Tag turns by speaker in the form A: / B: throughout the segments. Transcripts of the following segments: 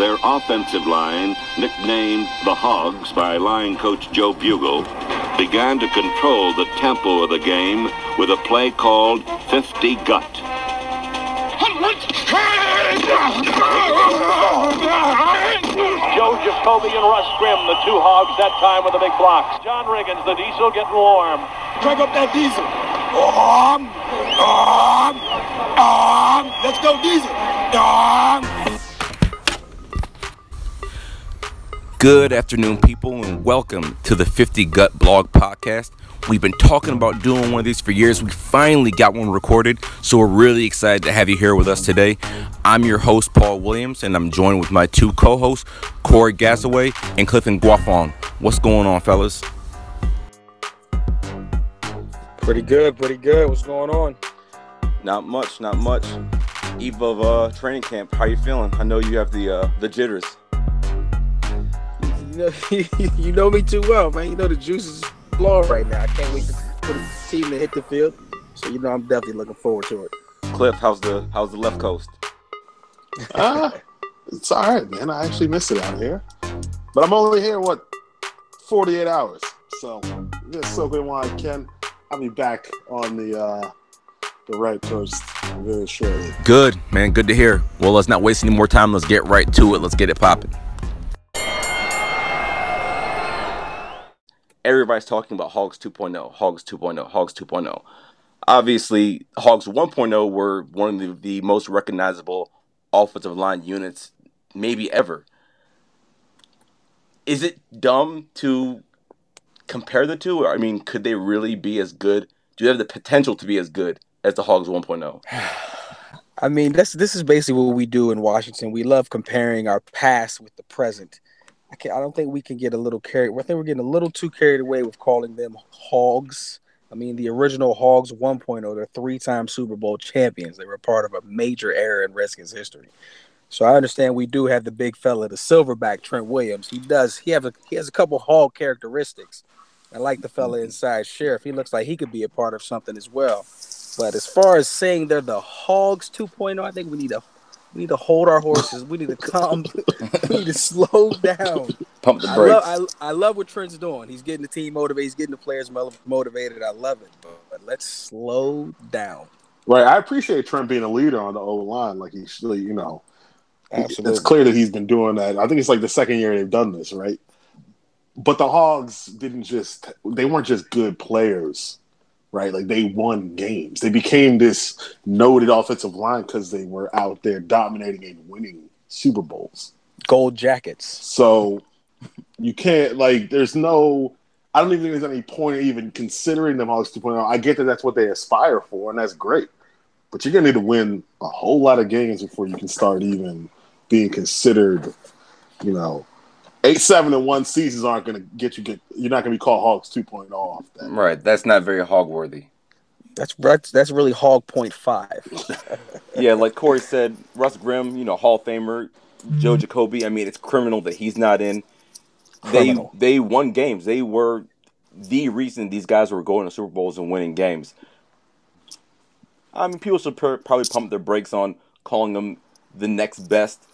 A: Their offensive line, nicknamed the Hogs by line coach Joe Bugel, began to control the tempo of the game with a play called 50 Gut.
B: Joe Jacoby and Russ Grimm, the two hogs that time with the big blocks. John Riggins, the diesel getting warm.
C: Crank up that diesel. Um, um, um, let's go diesel. Um.
D: Good afternoon, people, and welcome to the 50 Gut Blog Podcast. We've been talking about doing one of these for years. We finally got one recorded, so we're really excited to have you here with us today. I'm your host, Paul Williams, and I'm joined with my two co hosts, Corey Gasaway and Clifton Guafon. What's going on, fellas?
E: Pretty good, pretty good. What's going on?
D: Not much, not much. Eve of uh, training camp. How you feeling? I know you have the uh, the jitters.
E: You know, you know me too well, man. You know the juice is flowing right now. I can't wait to, for the team to hit the field. So you know I'm definitely looking forward to it.
D: Cliff, how's the how's the left coast?
F: uh, it's all right, man. I actually miss it out here, but I'm only here what 48 hours, so just soak in while I can. I'll be back on the uh, the right coast very shortly.
D: Good, man. Good to hear. Well, let's not waste any more time. Let's get right to it. Let's get it popping. Everybody's talking about Hogs 2.0, Hogs 2.0, Hogs 2.0. Obviously, Hogs 1.0 were one of the, the most recognizable offensive line units maybe ever. Is it dumb to compare the two? I mean, could they really be as good? Do they have the potential to be as good as the Hogs 1.0?
E: I mean, this this is basically what we do in Washington. We love comparing our past with the present. I can I don't think we can get a little carried. I think we're getting a little too carried away with calling them hogs. I mean, the original Hogs 1.0, they're three-time Super Bowl champions. They were part of a major era in Redskins history. So I understand we do have the big fella, the silverback Trent Williams. He does. He have a he has a couple hog characteristics. I like the fella mm-hmm. inside Scherff. He looks like he could be a part of something as well. But as far as saying they're the Hogs 2.0, I think we need to we need to hold our horses. We need to calm. we need to slow down.
D: Pump the
E: I
D: brakes.
E: love, I, I love what Trent's doing. He's getting the team motivated. He's getting the players motivated. I love it. But, but let's slow down.
F: Right, I appreciate Trent being a leader on the O line. Like he's really, you know,
E: Absolutely.
F: it's clear that he's been doing that. I think it's like the second year they've done this, right? But the Hogs didn't just they weren't just good players, right? Like they won games. They became this noted offensive line because they were out there dominating and winning Super Bowls.
E: Gold jackets.
F: So you can't like there's no I don't even think there's any point of even considering them Hogs 2.0. I get that that's what they aspire for, and that's great. But you're gonna need to win a whole lot of games before you can start even being considered, you know, eight seven and one seasons aren't gonna get you get you're not gonna be called Hogs 2.0 off that.
D: Right, that's not very hog worthy.
E: That's that's that's really hog point five.
D: yeah, like Corey said, Russ Grimm, you know, Hall of Famer, Joe mm-hmm. Jacoby. I mean, it's criminal that he's not in.
E: Criminal.
D: They they won games. They were the reason these guys were going to Super Bowls and winning games. I mean, people should pr- probably pump their brakes on calling them the next best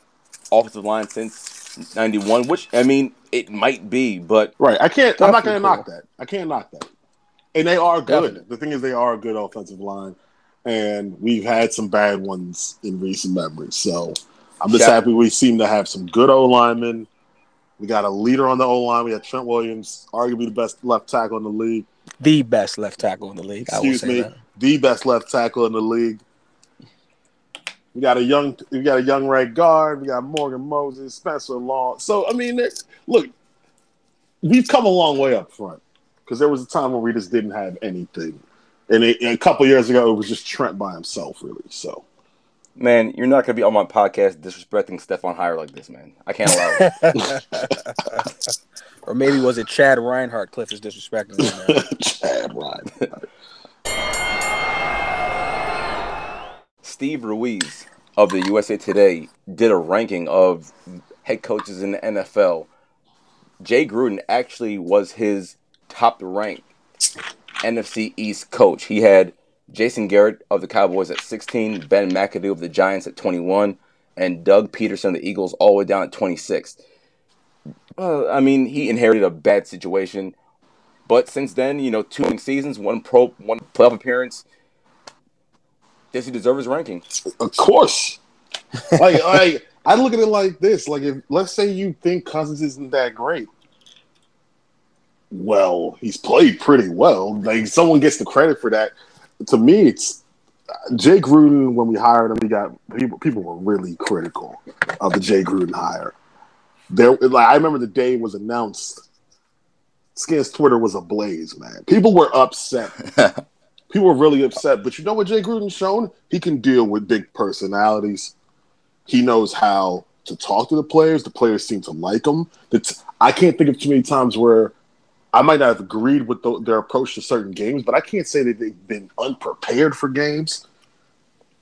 D: offensive line since '91, which I mean, it might be, but
F: Right. I can't I'm not gonna knock that. I can't knock that. And they are good.
E: Definitely.
F: The thing is they are a good offensive line. And we've had some bad ones in recent memory. So I'm just
D: Yeah.
F: happy we seem to have some good O linemen. We got a leader on the O line. We got Trent Williams, arguably the best left tackle in the league.
E: The best left tackle in the league. I will
F: Excuse
E: say
F: me,
E: that.
F: the best left tackle in the league. We got a young, we got a young right guard. We got Morgan Moses, Spencer Long. So I mean, look, we've come a long way up front because there was a time when we just didn't have anything, and it, a couple years ago it was just Trent by himself, really. So
D: man, you're not gonna be on my podcast disrespecting Stephon Heyer like this, man. I can't allow it.
E: or maybe was it Chad Rinehart? Cliff is disrespecting him.
F: Chad Ryan.
D: Steve Ruiz of the USA Today did a ranking of head coaches in the NFL. Jay Gruden actually was his top ranked NFC East coach. He had Jason Garrett of the Cowboys at 16, Ben McAdoo of the Giants at 21, and Doug Pederson, of the Eagles, all the way down at 26. Uh, I mean, he inherited a bad situation, but since then, you know, two seasons, one pro, one playoff appearance. Does he deserve his ranking?
F: Of course. like, like I look at it like this: like, if let's say you think Cousins isn't that great, well, he's played pretty well. Like, someone gets the credit for that. To me, it's Jay Gruden. When we hired him, we got people. People were really critical of the Jay Gruden hire. There, like, I remember the day it was announced. Skins Twitter was ablaze, man. People were upset. People were really upset. But you know what Jay Gruden's shown? He can deal with big personalities. He knows how to talk to the players. The players seem to like him. That's I can't think of too many times where I might not have agreed with the, their approach to certain games, but I can't say that they've been unprepared for games.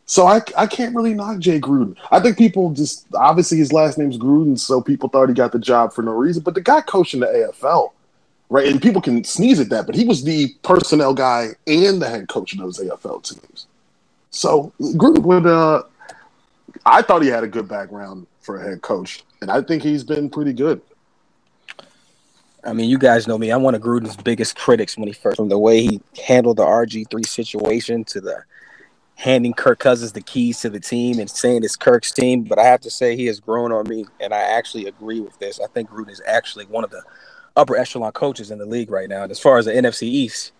F: So I, I can't really knock Jay Gruden. I think people just obviously his last name's Gruden, so people thought he got the job for no reason. But the guy coaching the AFL, right? And people can sneeze at that, but he was the personnel guy and the head coach of those AFL teams. So Gruden would. Uh, I thought he had a good background for a head coach, and I think he's been pretty good.
E: I mean, you guys know me. I'm one of Gruden's biggest critics when he first, from the way he handled the RG3 situation to the handing Kirk Cousins the keys to the team and saying it's Kirk's team. But I have to say, he has grown on me, and I actually agree with this. I think Gruden is actually one of the upper echelon coaches in the league right now. And as far as the NFC East,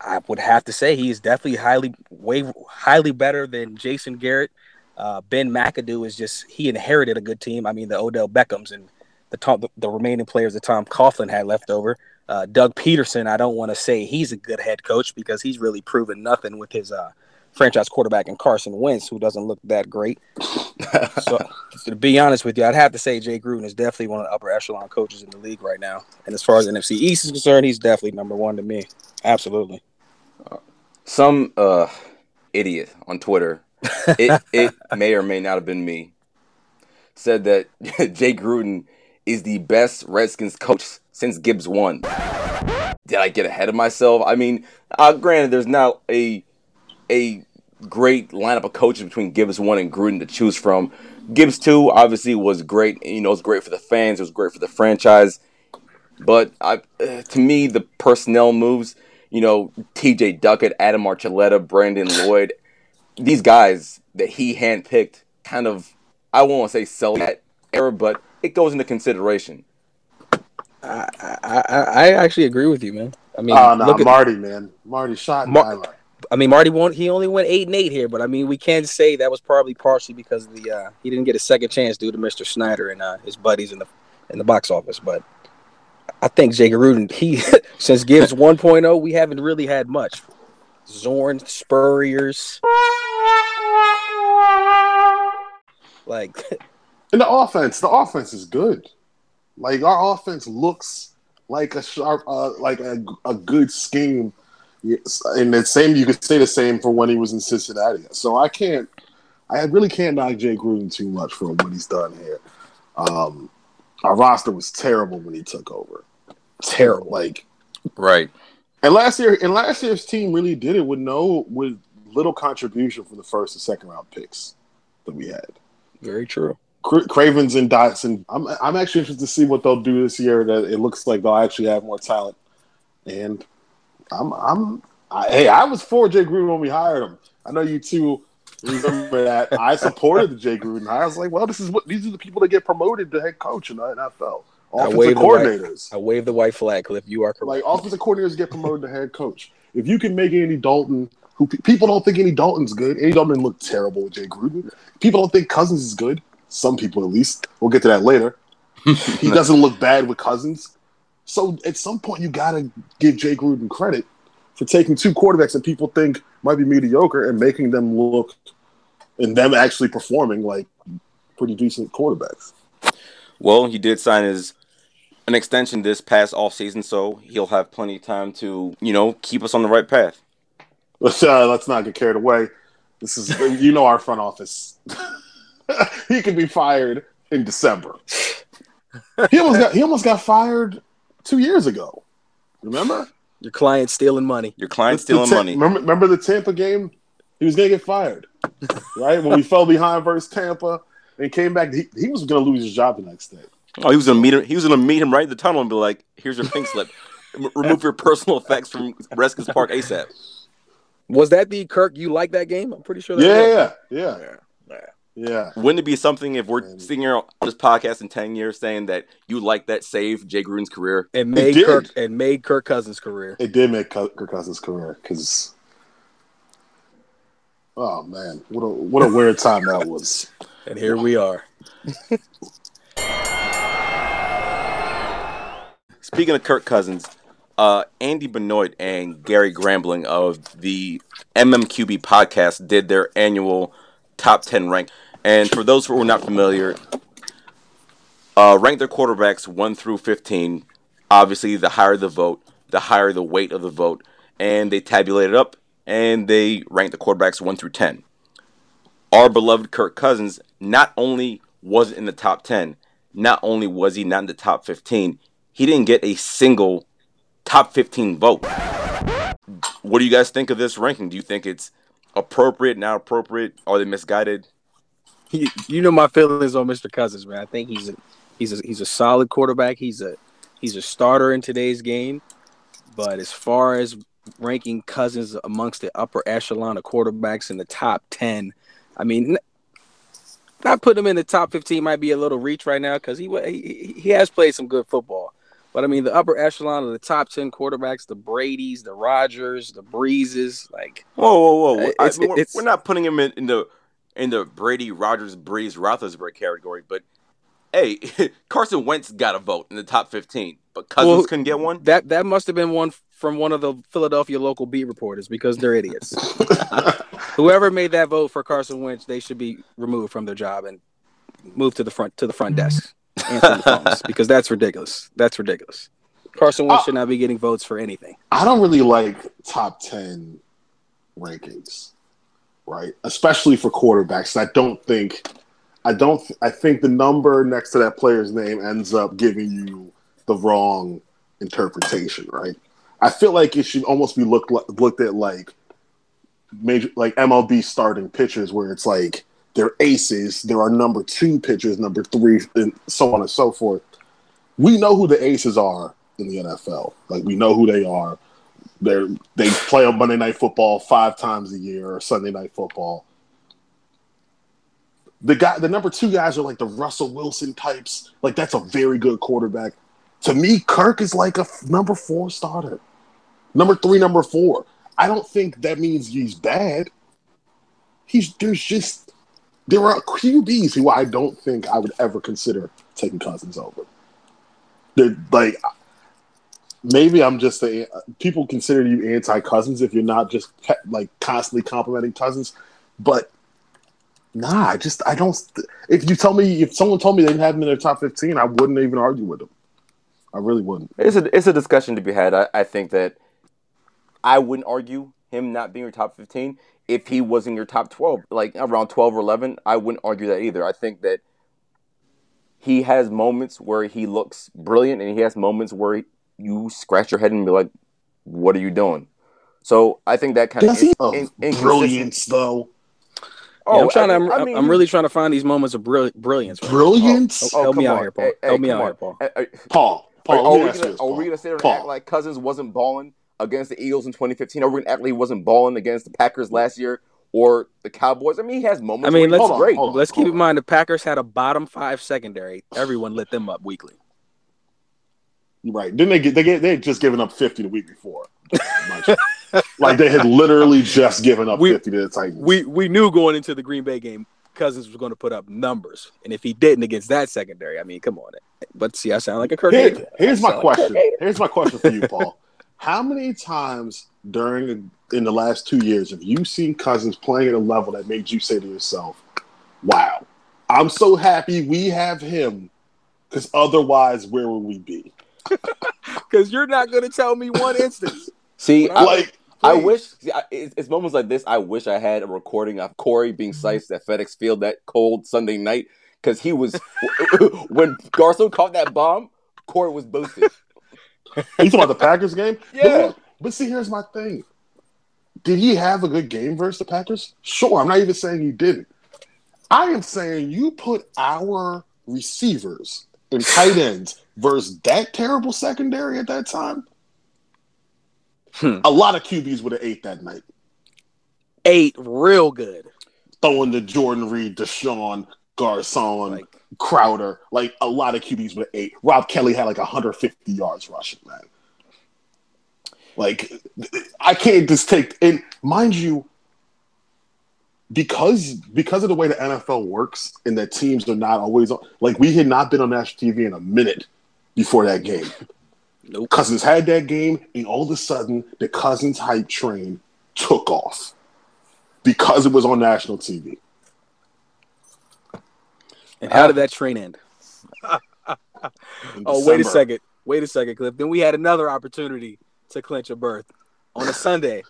E: I would have to say he is definitely highly, way highly better than Jason Garrett. Uh, ben McAdoo is just he inherited a good team. I mean, the Odell Beckhams and the Tom, the, remaining players that Tom Coughlin had left over. Uh, Doug Pederson, I don't want to say he's a good head coach because he's really proven nothing with his uh, franchise quarterback and Carson Wentz, who doesn't look that great. so, so, to be honest with you, I'd have to say Jay Gruden is definitely one of the upper echelon coaches in the league right now. And as far as NFC East is concerned, he's definitely number one to me. Absolutely.
D: Some uh, idiot on Twitter, it, it may or may not have been me, said that Jay Gruden is the best Redskins coach since Gibbs won. Did I get ahead of myself? I mean, uh, granted, there's now a a great lineup of coaches between Gibbs one and Gruden to choose from. Gibbs two obviously was great. You know, it was great for the fans. It was great for the franchise. But I, uh, to me, the personnel moves. You know, T.J. Duckett, Adam Archuleta, Brandon Lloyd, these guys that he handpicked, kind of, I won't say sell that era, but it goes into consideration.
E: I, I, I actually agree with you, man. I mean,
F: oh, no, Marty, at, man, Marty shot Mar-
E: I mean, Marty won't. He only went eight and eight here, but I mean, we can say that was probably partially because the uh, he didn't get a second chance due to Mr. Snyder and uh, his buddies in the in the box office. But I think Jake Gruden, he since Gibbs 1.0, we haven't really had much. Zorn, Spurriers, like
F: in the offense, the offense is good. Like our offense looks like a sharp, uh, like a, a good scheme. Yes. And the same, you could say the same for when he was in Cincinnati. So I can't, I really can't knock Jay Gruden too much for what he's done here. Um, our roster was terrible when he took over. Terrible, like
D: right.
F: And last year, and last year's team really did it with no, with little contribution from the first and second round picks that we had.
E: Very true.
F: Cravens and Doctson. I'm I'm actually interested to see what they'll do this year. That it looks like they'll actually have more talent, and I'm I'm I, hey I was for Jay Gruden when we hired him. I know you two remember that. I supported the Jay Gruden. I was like, well, this is what these are the people that get promoted to head coach in the NFL. Offensive coordinators.
E: I wave the white flag, Cliff. You are correct.
F: Like offensive coordinators get promoted to head coach. If you can make Andy Dalton, who people don't think Andy Dalton's good. Andy Dalton looked terrible with Jay Gruden. People don't think Cousins is good. Some people, at least. We'll get to that later. he doesn't look bad with Cousins. So at some point, you got to give Jay Gruden credit for taking two quarterbacks that people think might be mediocre and making them look and them actually performing like pretty decent quarterbacks.
D: Well, he did sign his an extension this past off season, so he'll have plenty of time to you know keep us on the right path.
F: Let's uh, let's not get carried away. This is you know our front office. he could be fired in December. He almost got he almost got fired two years ago. Remember?
E: Your client stealing money.
D: Your client stealing money.
F: Remember, remember the Tampa game? He was gonna get fired, right? When we fell behind versus Tampa and came back, he, he was gonna lose his job the next day.
D: Oh, he was gonna meet him. He was gonna meet him right in the tunnel and be like, "Here's your pink slip. Remove your personal effects from Redskins Park ASAP."
E: Was that the Kirk? You like that game? I'm pretty sure. That
F: Yeah,
E: was.
F: yeah, yeah,
E: Yeah.
F: Yeah.
D: Wouldn't it be something if we're sitting here on this podcast in ten years saying that you like that save Jay Gruden's career?
E: And made
F: did.
E: Kirk and made Kirk Cousins' career.
F: It did make Kirk Cousins' career because, oh man, what a what a weird time that was.
E: And here we are.
D: Speaking of Kirk Cousins, uh, Andy Benoit and Gary Gramling of the MMQB podcast did their annual top 10 rank. And for those who are not familiar, uh, rank their quarterbacks 1 through 15. Obviously, the higher the vote, the higher the weight of the vote. And they tabulate it up and they rank the quarterbacks 1 through 10. Our beloved Kirk Cousins not only was in the top 10, not only was he not in the top 15, he didn't get a single top 15 vote. What do you guys think of this ranking? Do you think it's appropriate, not appropriate? Are they misguided?
E: You, you know my feelings on Mr. Cousins, man. I think he's a he's a he's a solid quarterback. He's a he's a starter in today's game. But as far as ranking Cousins amongst the upper echelon of quarterbacks in the top ten, I mean, not putting him in the top fifteen might be a little reach right now because he, he he has played some good football. But I mean, the upper echelon of the top ten quarterbacks, the Brady's, the Rodgers, the Breezes, like
D: Whoa, whoa, whoa!
E: Uh,
D: I
E: it's-
D: we're,
E: it's-
D: we're not putting him in, in the in the Brady, Rodgers, Brees, Roethlisberger category, but hey, Carson Wentz got a vote in the top 15, but Cousins
E: Well,
D: couldn't get one.
E: that that must have been one from one of the Philadelphia local beat reporters because they're idiots. Whoever made that vote for Carson Wentz, they should be removed from their job and moved to the front to the front desk, answering the phones because that's ridiculous. That's ridiculous. Carson Wentz
F: Uh,
E: should not be getting votes for anything.
F: I don't really like top ten rankings, right? Especially for quarterbacks. I don't think, I don't, I think the number next to that player's name ends up giving you the wrong interpretation, right? I feel like it should almost be looked looked at like major, like MLB starting pitchers, where it's like they're aces. There are number two pitchers, number three, and so on and so forth. We know who the aces are in the NFL. Like we know who they are. They're they play on Monday Night Football five times a year or Sunday Night Football. The guy, the number two guys are like the Russell Wilson types. Like that's a very good quarterback. To me, Kirk is like a f- number four starter, number three, number four. I don't think that means he's bad. He's there's just there are QBs who I don't think I would ever consider taking Cousins over. They're like maybe I'm just a people consider you anti Cousins if you're not just like constantly complimenting Cousins, but nah, I just I don't. If you tell me if someone told me they didn't have him in their top 15, I wouldn't even argue with them. I really wouldn't.
D: It's a it's a discussion to be had. I, I think that I wouldn't argue him not being your top fifteen if he was in your top twelve, like around twelve or eleven. I wouldn't argue that either. I think that he has moments where he looks brilliant, and he has moments where you scratch your head and be like, "What are you doing?" So I think that kind
F: Does he
D: of
F: of oh, brilliance though?
E: Yeah, I'm oh, trying to.
D: I
E: I'm,
D: I mean,
E: I'm really trying to find these moments of brill- brilliance. right.
F: Brilliance,
E: Oh, Help oh, me
D: come
E: out here, Paul.
D: Hey, hey,
E: Help me out
D: on.
E: here, Paul.
D: Hey, hey,
F: Paul. Paul,
D: Are, are we
F: ask you
D: gonna
F: this,
D: are we
F: Paul.
D: gonna sit there and
F: Paul.
D: act like Cousins wasn't balling against the Eagles in 2015? Are we gonna act like he wasn't balling against the Packers last year or the Cowboys? I mean, he has moments.
E: I mean,
D: where
E: let's
D: he's great.
F: hold on.
E: let's keep in mind the Packers had a bottom five secondary. Everyone lit them up weekly.
F: Right? Didn't they get? They get. They had just given up fifty the week before. like they had literally just given up
E: We-
F: fifty to the Titans.
E: We we knew going into the Green Bay game, Cousins was going to put up numbers, and if he didn't against that secondary, I mean, come on. But see, I sound like a Kirk.
F: Here- here's my
E: sound like
F: question. Here's my question for you, Paul. How many times during in the last two years have you seen Cousins playing at a level that made you say to yourself, "Wow, I'm so happy we have him," because otherwise, where would we be?
E: Because you're not going to tell me one instance.
D: See, I,
F: Like,
D: I wish see, I, it's, it's moments like this. I wish I had a recording of Corey being mm-hmm. sliced at FedEx Field that cold Sunday night because he was when Garcon caught that bomb. Corey was boosted.
F: Are you talking about the Packers game?
D: Yeah.
F: But, but see, here's my thing. did he have a good game versus the Packers? Sure. I'm not even saying he didn't. I am saying you put our receivers and tight ends versus that terrible secondary at that time.
E: Hmm.
F: A lot of QBs would have ate that night.
E: Ate real good.
F: Throwing to Jordan Reed, DeSean, Garcon,
E: Like
F: Crowder. Like a lot of QBs would have ate. Rob Kelley had like 150 yards rushing, man. Like I can't just take and mind you, because because of the way the NFL works and that teams are not always on like we had not been on national TV in a minute before that game.
E: nope.
F: Cousins had that game, and all of a sudden the Cousins hype train took off because it was on national TV.
E: And how uh, did that train end? Oh, wait a second. Wait a second, Cliff. Then we had another opportunity to clinch a berth on a Sunday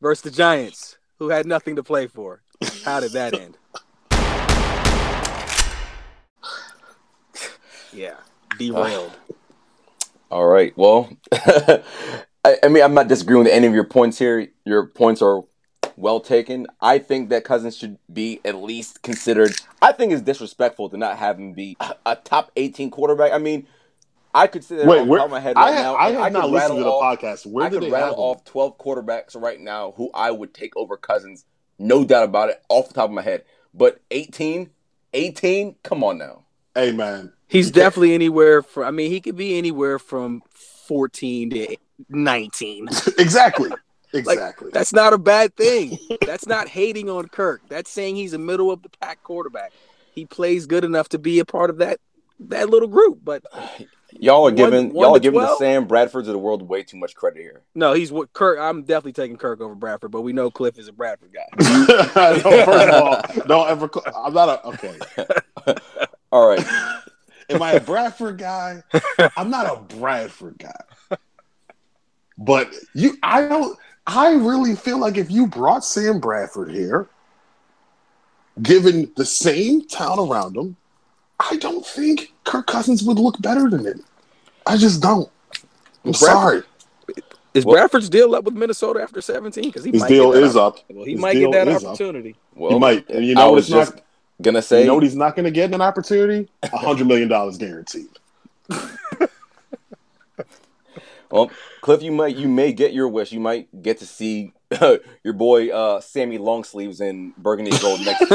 E: versus the Giants, who had nothing to play for. How did that end? Yeah, derailed.
D: All right. Well, I, I mean, I'm not disagreeing with any of your points here. Your points are well taken. I think that Cousins should be at least considered. I think it's disrespectful to not have him be a- a top 18 quarterback. I mean, I could sit there
F: Wait,
D: on
F: where,
D: top of my head
F: I,
D: right now.
F: I
D: and
F: have
D: could
F: not listened
D: rattle
F: to the
D: off-
F: podcast. Where
D: I
F: did
D: could rattle
F: have
D: off 12 quarterbacks right now who I would take over Cousins. No doubt about it, off the top of my head. But 18, 18, come on now.
F: Hey man,
E: He's definitely anywhere from. I mean, he could be anywhere from fourteen to nineteen.
F: exactly, exactly.
E: That's not a bad thing. That's not hating on Kirk. That's saying he's a middle of the pack quarterback. He plays good enough to be a part of that that little group. But
D: Y'all are giving
E: one
D: y'all
E: to
D: are giving the Sam Bradfords of the world way too much credit here.
E: no, he's what Kirk. I'm definitely taking Kirk over Bradford. But we know Cliff is a Bradford guy.
F: no, first of all, don't ever. I'm not a okay.
D: All right.
F: Am I a Bradford guy? I'm not a Bradford guy. But you, I don't. I really feel like if you brought Sam Bradford here, given the same town around him, I don't think Kirk Cousins would look better than him. I just don't. I'm
E: Bradford-
F: sorry.
E: Is
D: Well-
E: Bradford's deal up with Minnesota after 17? Because he
F: His
E: might
F: deal
E: get that
F: is up.
E: Well, he
F: His
E: might
F: deal
E: get that
F: is up.
E: opportunity.
D: Well,
F: might. And you
D: I
F: know
D: was
F: it's not-
D: just gonna say
F: you know what he's not going to get an opportunity? A hundred million dollars guaranteed.
D: Well, Cliff, you might you may get your wish. You might get to see your boy uh, Sammy Longsleeves in Burgundy Gold next.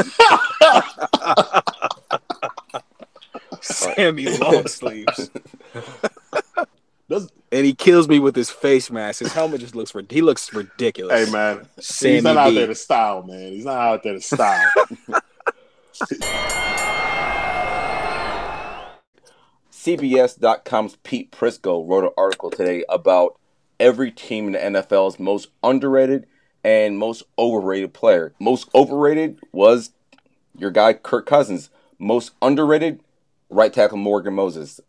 E: Sammy
F: Longsleeves.
E: And he kills me with his face mask. His helmet just looks rid- he looks ridiculous.
F: hey man, he's
E: Sammy
F: not out
E: B.
F: there to style, man. He's not out there to style.
D: CBS.com's Pete Prisco wrote an article today about every team in the NFL's most underrated and most overrated player. Most overrated was your guy Kirk Cousins. Most underrated, right tackle Morgan Moses.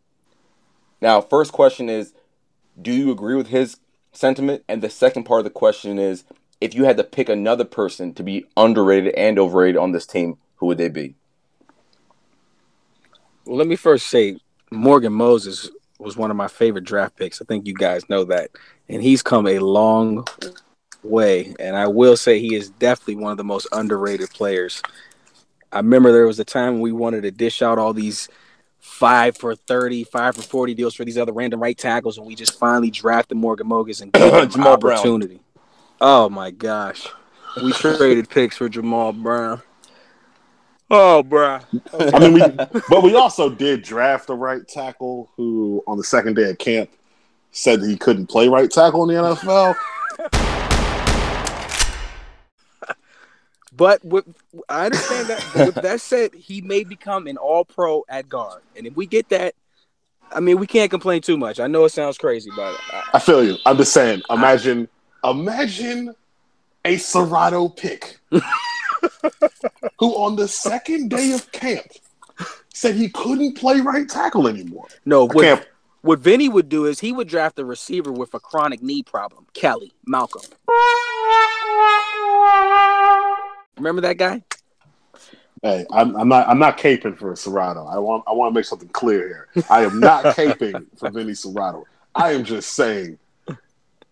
D: Now, first question is, do you agree with his sentiment? And the second part of the question is, if you had to pick another person to be underrated and overrated on this team, who would they be?
E: Well, let me first say Morgan Moses was one of my favorite draft picks. I think you guys know that. And he's come a long way. And I will say he is definitely one of the most underrated players. I remember there was a time when we wanted to dish out all these five for 30, five for 40 deals for these other random right tackles. And we just finally drafted Morgan Moses and gave him
D: Jammal Brown.
E: opportunity. Oh my gosh. We traded picks for Jammal Brown. Oh, bruh.
F: I mean, we, but we also did draft a right tackle who, on the second day of camp, said that he couldn't play right tackle in the NFL.
E: But with, I understand that. But with that said, he may become an All Pro at guard, and if we get that, I mean, we can't complain too much. I know it sounds crazy, but I,
F: I feel you. I'm just saying. Imagine, imagine a Cerrato pick who, on the second day of camp, said he couldn't play right tackle anymore.
E: no. What,
F: can't.
E: what Vinny would do is he would draft a receiver with a chronic knee problem. Kelly Malcolm. Remember that guy?
F: Hey, I'm, I'm not. I'm not caping for Cerrato. I want. I want to make something clear here. I am not caping for Vinny Cerrato. I am just saying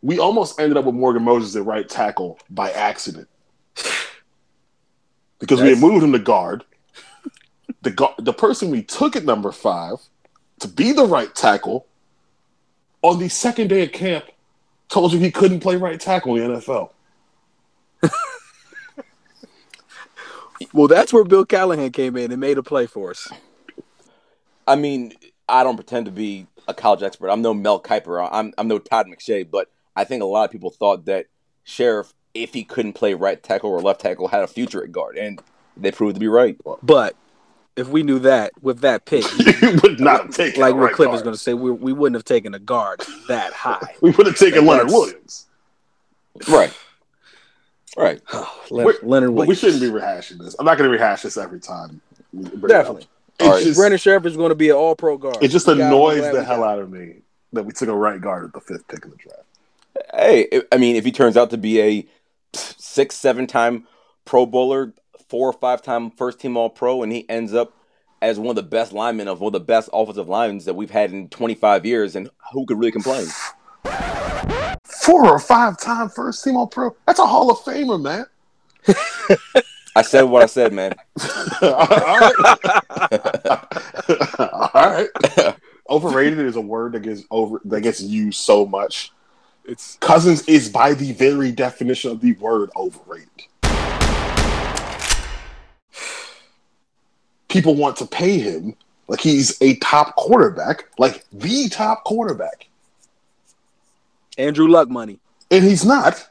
F: we almost ended up with Morgan Moses at right tackle by accident because we had moved him to guard. The gu- the person we took at number five to be the right tackle on the second day of camp told you he couldn't play right tackle in the NFL.
E: Well, that's where Bill Callahan came in and made a play for us.
D: I mean, I don't pretend to be a college expert. I'm no Mel Kiper. I'm I'm no Todd McShay, but I think a lot of people thought that Scherff, if he couldn't play right tackle or left tackle, had a future at guard, and they proved to be right.
E: But if we knew that with that pick,
F: you would not taken
E: like what
F: right
E: Cliff was going to say, we, we wouldn't have taken a guard that high.
F: We would have taken Leonard Williams.
D: Right. Right.
E: Leonard, Leonard
F: But we shouldn't be rehashing this. I'm not going to rehash this every time. it.
E: Definitely.
D: All right.
F: just,
E: Brandon Scherff is going to be an All Pro guard.
F: it just
E: We
F: annoys the hell out of me that we took a right guard at the fifth pick of the draft.
D: Hey, I mean, if he turns out to be a six, seven time Pro Bowler, four or five time first team All Pro, and he ends up as one of the best linemen of one of the best offensive lines that we've had in 25 years, and who could really complain?
F: Four or five time first team All Pro. That's a Hall of Famer, man.
D: I said what I said, man.
F: All right. All right. Overrated is a word that gets over that gets used so much.
E: It's
F: Cousins is by the very definition of the word overrated. People want to pay him like he's a top quarterback, like the top quarterback.
E: Andrew Luck money.
F: And he's not.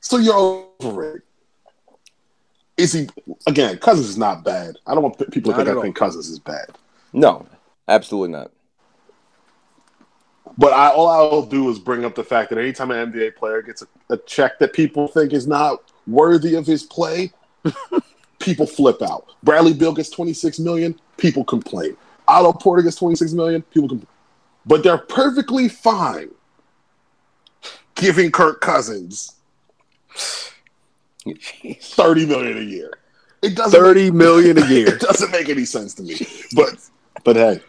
F: So you're overrated. Is he again? Cousins is not bad. I don't want people to think I think Cousins is bad.
D: No, absolutely not.
F: But I, all I'll do is bring up the fact that anytime an NBA player gets a, a check that people think is not worthy of his play, people flip out. Bradley Beal gets 26 million, people complain. Otto Porter gets 26 million, people complain. But they're perfectly fine giving Kirk Cousins 30 million a year. It doesn't
E: Thirty million a year.
F: it doesn't make any sense to me. But but hey,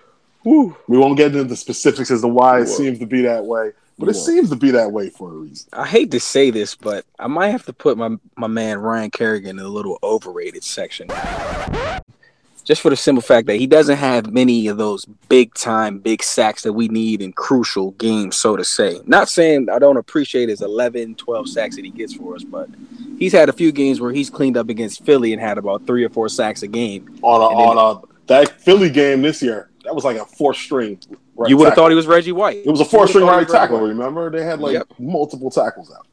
E: Whew.
F: we won't get into the specifics as to why it
E: Whoa.
F: seems to be that way, but
E: We
F: it seems to be that way for a reason.
E: I hate to say this, but I might have to put my my man Ryan Kerrigan in a little overrated section. Just for the simple fact that he doesn't have many of those big time big sacks that we need in crucial games, so to say. Not saying I don't appreciate his 11, 12 sacks that he gets for us, but he's had a few games where he's cleaned up against Philly and had about three or four sacks a game.
F: On a, on a that Philly game this year, that was like a four string. Right
E: you would have thought he was Reggie White.
F: it was a four string right
E: thought
F: tackle.
E: White.
F: Remember, they had like
E: Yep.
F: multiple tackles out.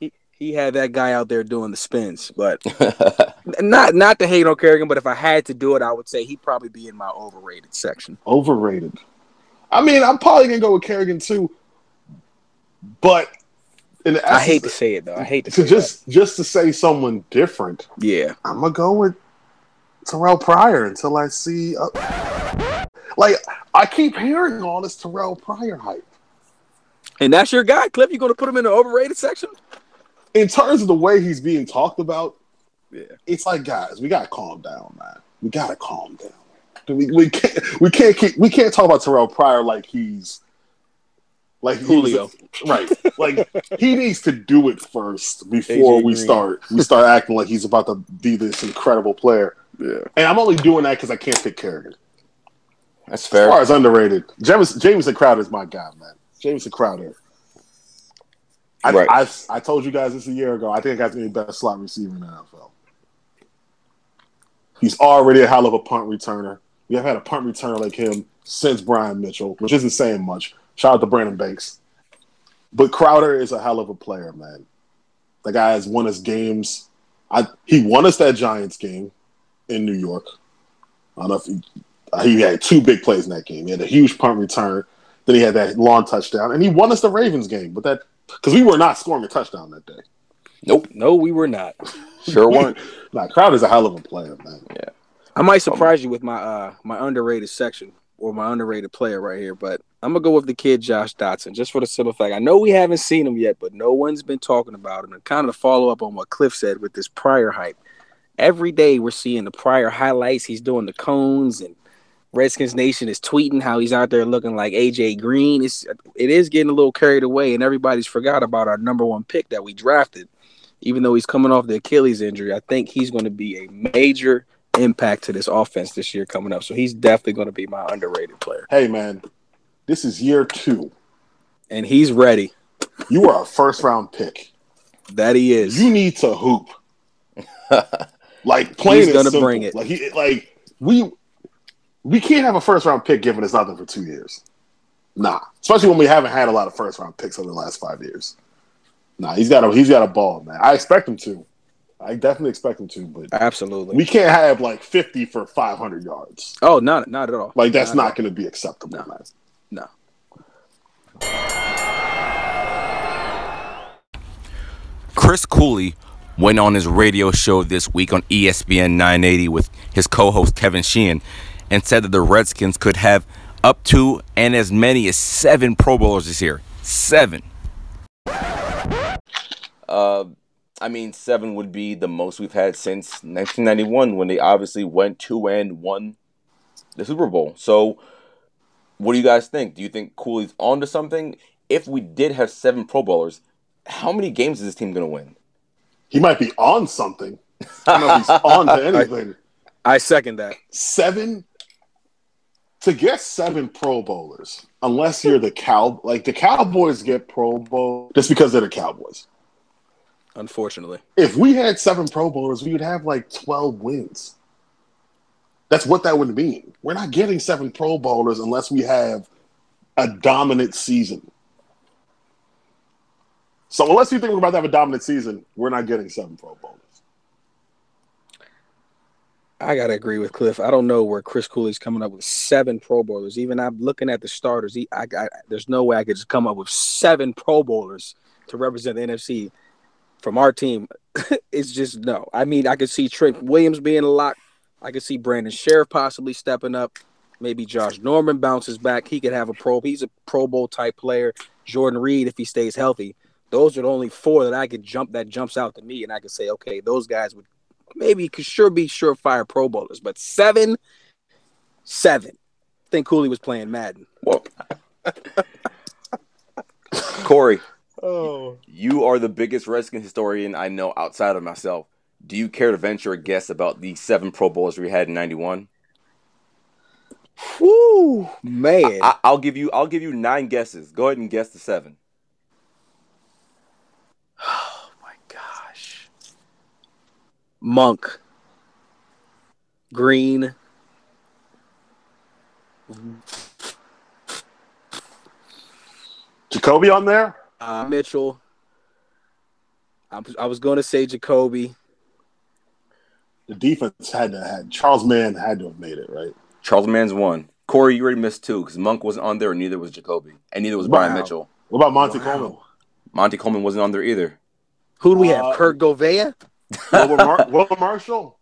E: He, he had that guy out there doing the spins, but not not to hate on Kerrigan, but if I had to do it, I would say he'd probably be in my overrated section.
F: Overrated. I mean, I'm probably gonna go with Kerrigan too, but in the
E: I hate to say it though. I hate to say
F: to just just to say someone different.
E: yeah.
F: I'm gonna go with Terrell Pryor until I see. Uh, like I keep hearing all this Terrell Pryor hype.
E: And that's your guy, Cliff. You going to put him in the overrated section?
F: In terms of the way he's being talked about,
E: Yeah.
F: it's like guys, we gotta calm down, man. We gotta calm down. We, we can't we can't keep we can't talk about Terrell Pryor like he's like he was a-
E: Julio.
F: right. Like he needs to do it first before
E: AJ
F: we
E: Green.
F: start we start acting like he's about to be this incredible player.
E: Yeah.
F: And I'm only doing that because I can't pick Kerrigan.
D: That's
F: As
D: fair.
F: far as underrated, James Jamison Crowder is my guy, man. Jamison Crowder. I,
D: Right.
F: I, I told you guys this a year ago. I think I got the best slot receiver in the NFL. He's already a hell of a punt returner. We have had a punt returner like him since Brian Mitchell, which isn't saying much. Shout out to Brandon Banks. But Crowder is a hell of a player, man. The guy has won us games. I he won us that Giants game in New York. I don't know if he, had two big plays in that game. He had a huge punt return. Then he had that long touchdown, and he won us the Ravens game. But that because we were not scoring a touchdown that day.
D: Nope,
E: No, we were not.
D: sure weren't.
F: Nah, Crowder's a hell of a player, man. Yeah.
E: I might surprise you with my uh my underrated section or my underrated player right here, but I'm gonna go with the kid Josh Doctson just for the simple fact I know we haven't seen him yet, but no one's been talking about him. And kind of to follow up on what Cliff said with this Pryor hype, every day we're seeing the Pryor highlights. He's doing the cones and Redskins Nation is tweeting how he's out there looking like AJ Green. It's it is getting a little carried away, and everybody's forgot about our number one pick that we drafted. Even though he's coming off the Achilles injury, I think he's going to be a major impact to this offense this year coming up. So he's definitely going to be my underrated player,
F: Hey, man, this is year two.
E: and he's ready.
F: You are a first round pick.
E: That he is.
F: You need to hoop. like playing.
E: He's gonna
F: simple.
E: bring it.
F: Like he, like we we can't have a first round pick given us nothing for two years. Nah, especially when we haven't had a lot of first round picks over the last five years. Nah, he's got a he's got a ball, man. I expect him to. I definitely expect him to, but
E: Absolutely.
F: we can't have like fifty for five hundred yards.
E: oh, not not at all.
F: Like that's
E: Not
F: not going to be acceptable, man.
E: No.
D: Chris Cooley went on his radio show this week on ESPN 980 with his co-host Kevin Sheehan and said that the Redskins could have up to and as many as seven Pro Bowlers this year. Seven. Uh, I mean, seven would be the most we've had since 1991 when they obviously went two and won the Super Bowl. So, what do you guys think? Do you think Cooley's on to something? If we did have seven Pro Bowlers, how many games is this team going to win?
F: He might be on something. I don't know if he's on to anything.
E: I second that.
F: seven to get seven Pro Bowlers, unless you're the cow like the Cowboys get Pro Bowl just because they're the Cowboys.
E: Unfortunately,
F: If we had seven Pro Bowlers, we would have like twelve wins. That's what that would mean. We're not getting seven Pro Bowlers unless we have a dominant season. So unless you think we're about to have a dominant season, we're not getting seven Pro Bowlers.
E: I gotta agree with Cliff. I don't know where Chris Cooley's coming up with seven Pro Bowlers. Even I'm looking at the starters. He, I, I, there's no way I could just come up with seven Pro Bowlers to represent the NFC from our team. it's just no. I mean, I could see Trent Williams being a lock. I could see Brandon Scherff possibly stepping up. Maybe Josh Norman bounces back. He could have a Pro. He's a Pro Bowl type player. Jordan Reed, if he stays healthy. Those are the only four that I could jump that jumps out to me, and I could say, okay, those guys would maybe could sure be surefire Pro Bowlers, but seven, seven. I think Cooley was playing Madden.
D: Well, Corey,
E: Oh,
D: you are the biggest Redskin historian I know outside of myself. Do you care to venture a guess about the seven Pro Bowlers we had in '91?
E: whoo, man!
D: I, I'll give you. I'll give you nine guesses. Go ahead and guess the seven.
E: oh my gosh, Monk, Green,
F: Jacoby on there?
E: uh, Mitchell. I was, I was going to say Jacoby.
F: The defense had to had Charles Mann had to have made it, right?
D: Charles Mann's one. Corey, you already missed two because Monk wasn't on there, and neither was Jacoby, and neither was Brian Mitchell.
F: What about Monte
E: Wow.
F: Coleman?
D: Monte Coleman wasn't on there either.
E: Who do we have?
F: Uh,
E: Kurt Gouveia.
F: Wilbur, Mar- Wilbur Marshall?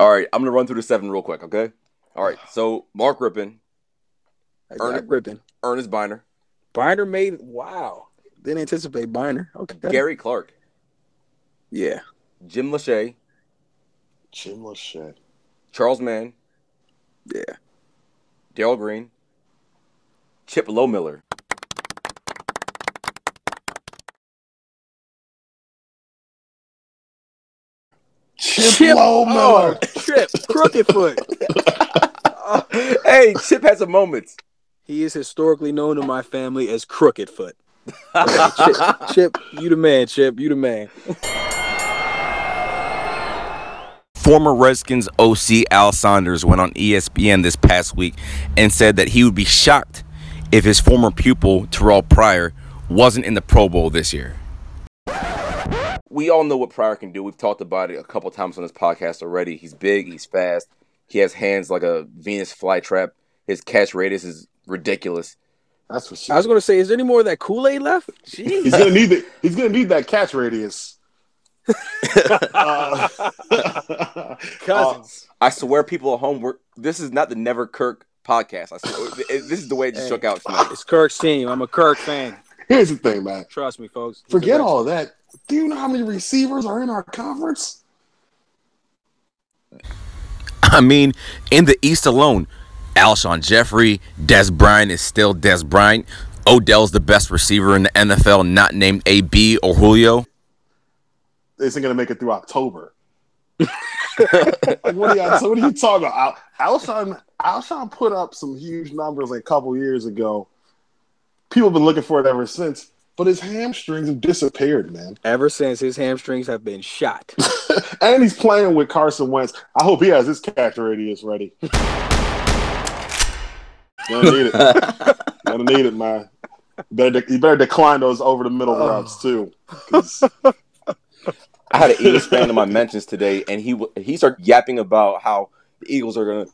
D: All right, I'm gonna run through the seven real quick. Okay. All right. So Mark Rypien,
E: I
D: Ern-
E: Rypien.
D: Earnest Byner,
E: Binder made. Wow, didn't anticipate Binder. Okay,
D: Gary Clark,
E: Yeah,
D: Jim Lachey,
F: Jim Lachey.
D: Charles Mann,
E: yeah.
D: Darrell Green, Chip Lohmiller.
F: Chip, Lohmiller.
E: Oh, Chip, crooked foot.
D: hey, Chip has a moment.
E: He is historically known in my family as Crooked Foot. Chip, Chip, you the man, Chip. You the man.
D: Former Redskins OC Al Saunders went on ESPN this past week and said that he would be shocked if his former pupil Terrell Pryor wasn't in the Pro Bowl this year. We all know what Pryor can do. We've talked about it a couple times on this podcast already. He's big, he's fast, he has hands like a Venus flytrap. His catch radius is ridiculous.
F: That's for
E: I was going to say, is there any more of that Kool Aid left? Jeez.
F: He's gonna need the, He's gonna need that catch radius. Uh,
E: Cousins.
D: I swear, people at home, we're, this is not the Never Kirk podcast. I swear, this is the way it just
E: Hey.
D: shook out tonight.
E: it's Kirk's team. I'm a Kirk fan.
F: here's the thing, man.
E: Trust me, folks. He's
F: Forget all of that. Do you know how many receivers are in our conference?
D: I mean, in the East alone, Alshon Jeffery, Dez Bryant is still Dez Bryant. Odell's the best receiver in the NFL, not named AB or Julio.
F: Isn't going to make it through October. like, what, are you, what are you talking about? Al- Alshon, Alshon put up some huge numbers like a couple years ago. People have been looking for it ever since, but his hamstrings have disappeared, man.
E: Ever since his hamstrings have been shot.
F: and he's playing with Carson Wentz. I hope he has his catch radius ready. Gonna need it. Gonna need it, man. You better, de- you better decline those over the middle
E: Oh.
F: routes too.
D: I had an Eagles fan in my mentions today, and he w- he started yapping about how the Eagles are gonna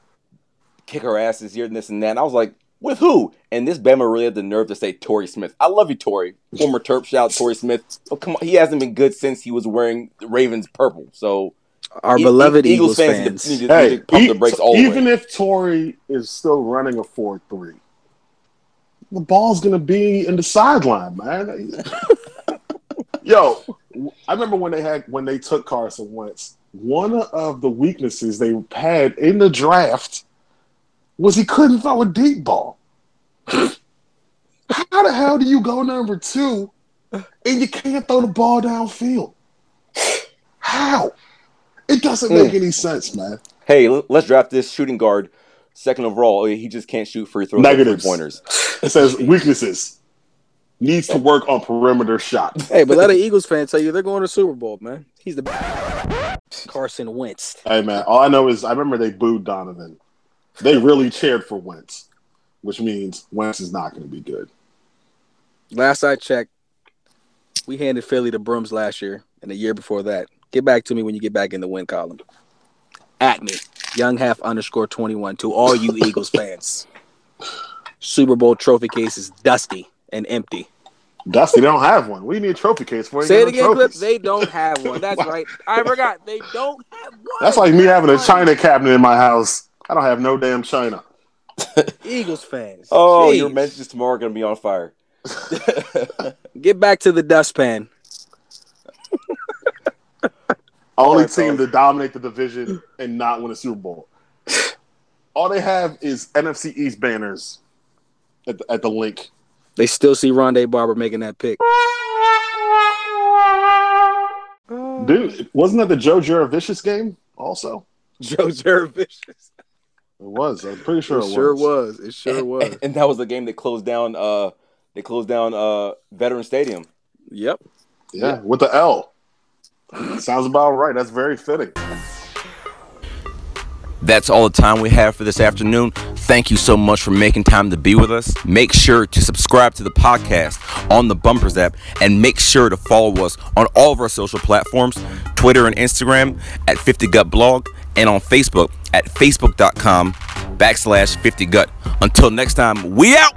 D: kick our asses here and this and that. And I was like, with who? And this Bama really had the nerve to say Torrey Smith. I love you, Torrey. Former Terp shout, Torrey Smith. Oh come on, he hasn't been good since he was wearing Ravens purple. So
E: Our
D: E-
E: beloved
D: E-
E: Eagles,
D: need
E: fans.
D: to- need to,
F: hey,
D: need to pump the
F: e-
D: brakes all
F: even
D: way.
F: if Torrey is still running a four three, the ball's gonna be in the sideline, man. Yo, I remember when they had when they took Carson Wentz. One of the weaknesses they had in the draft was he couldn't throw a deep ball. How the hell do you go number two and you can't throw the ball downfield? How? It doesn't make hmm. any sense, man.
D: Hey, let's draft this shooting guard second overall. He just can't shoot free throws or three pointers.
F: It says weaknesses. Needs to work on perimeter shot.
E: Hey, but let an Eagles fan tell you they're going to Super Bowl, man. He's the Carson Wentz.
F: Hey man, all I know is I remember they booed Donovan. They really cheered for Wentz, which means Wentz is not going to be good.
E: Last I checked, we handed Philly the brooms last year and the year before that. Get back to me when you get back in the win column. At me, young half underscore twenty one. To all you Eagles fans, Super Bowl trophy case is dusty and empty.
F: Dusty, they don't have one. We need a trophy case for you.
E: Say it again, Clip. They don't have one. That's right. I forgot. They don't have one.
F: That's like me having a china cabinet in my house. I don't have no damn china.
E: Eagles fans.
D: Oh,
E: Jeez.
D: your mentions tomorrow are going to be on fire.
E: Get back to the dustpan.
F: Only
E: right,
F: team
E: fellas.
F: to dominate the division and not win a Super Bowl. All they have is NFC East banners at the, at the Linc.
E: They still see Rondé Barber making that pick.
F: Dude, wasn't that the Joe Jurevicius game also?
E: Joe Jurevicius.
F: It was. I'm pretty sure
E: It
F: it,
E: sure
F: was.
E: was. It sure
D: and,
E: was.
D: and that was the game that closed down. Uh, they closed down uh, Veteran Stadium.
E: Yep.
F: Yeah, with the L. Sounds about right. That's very fitting.
D: That's all the time we have for this afternoon. Thank you so much for making time to be with us. Make sure to subscribe to the podcast on the Bumpers app and make sure to follow us on all of our social platforms Twitter and Instagram at 50gut blog and on Facebook at facebook.com backslash 50gut. Until next time, we out.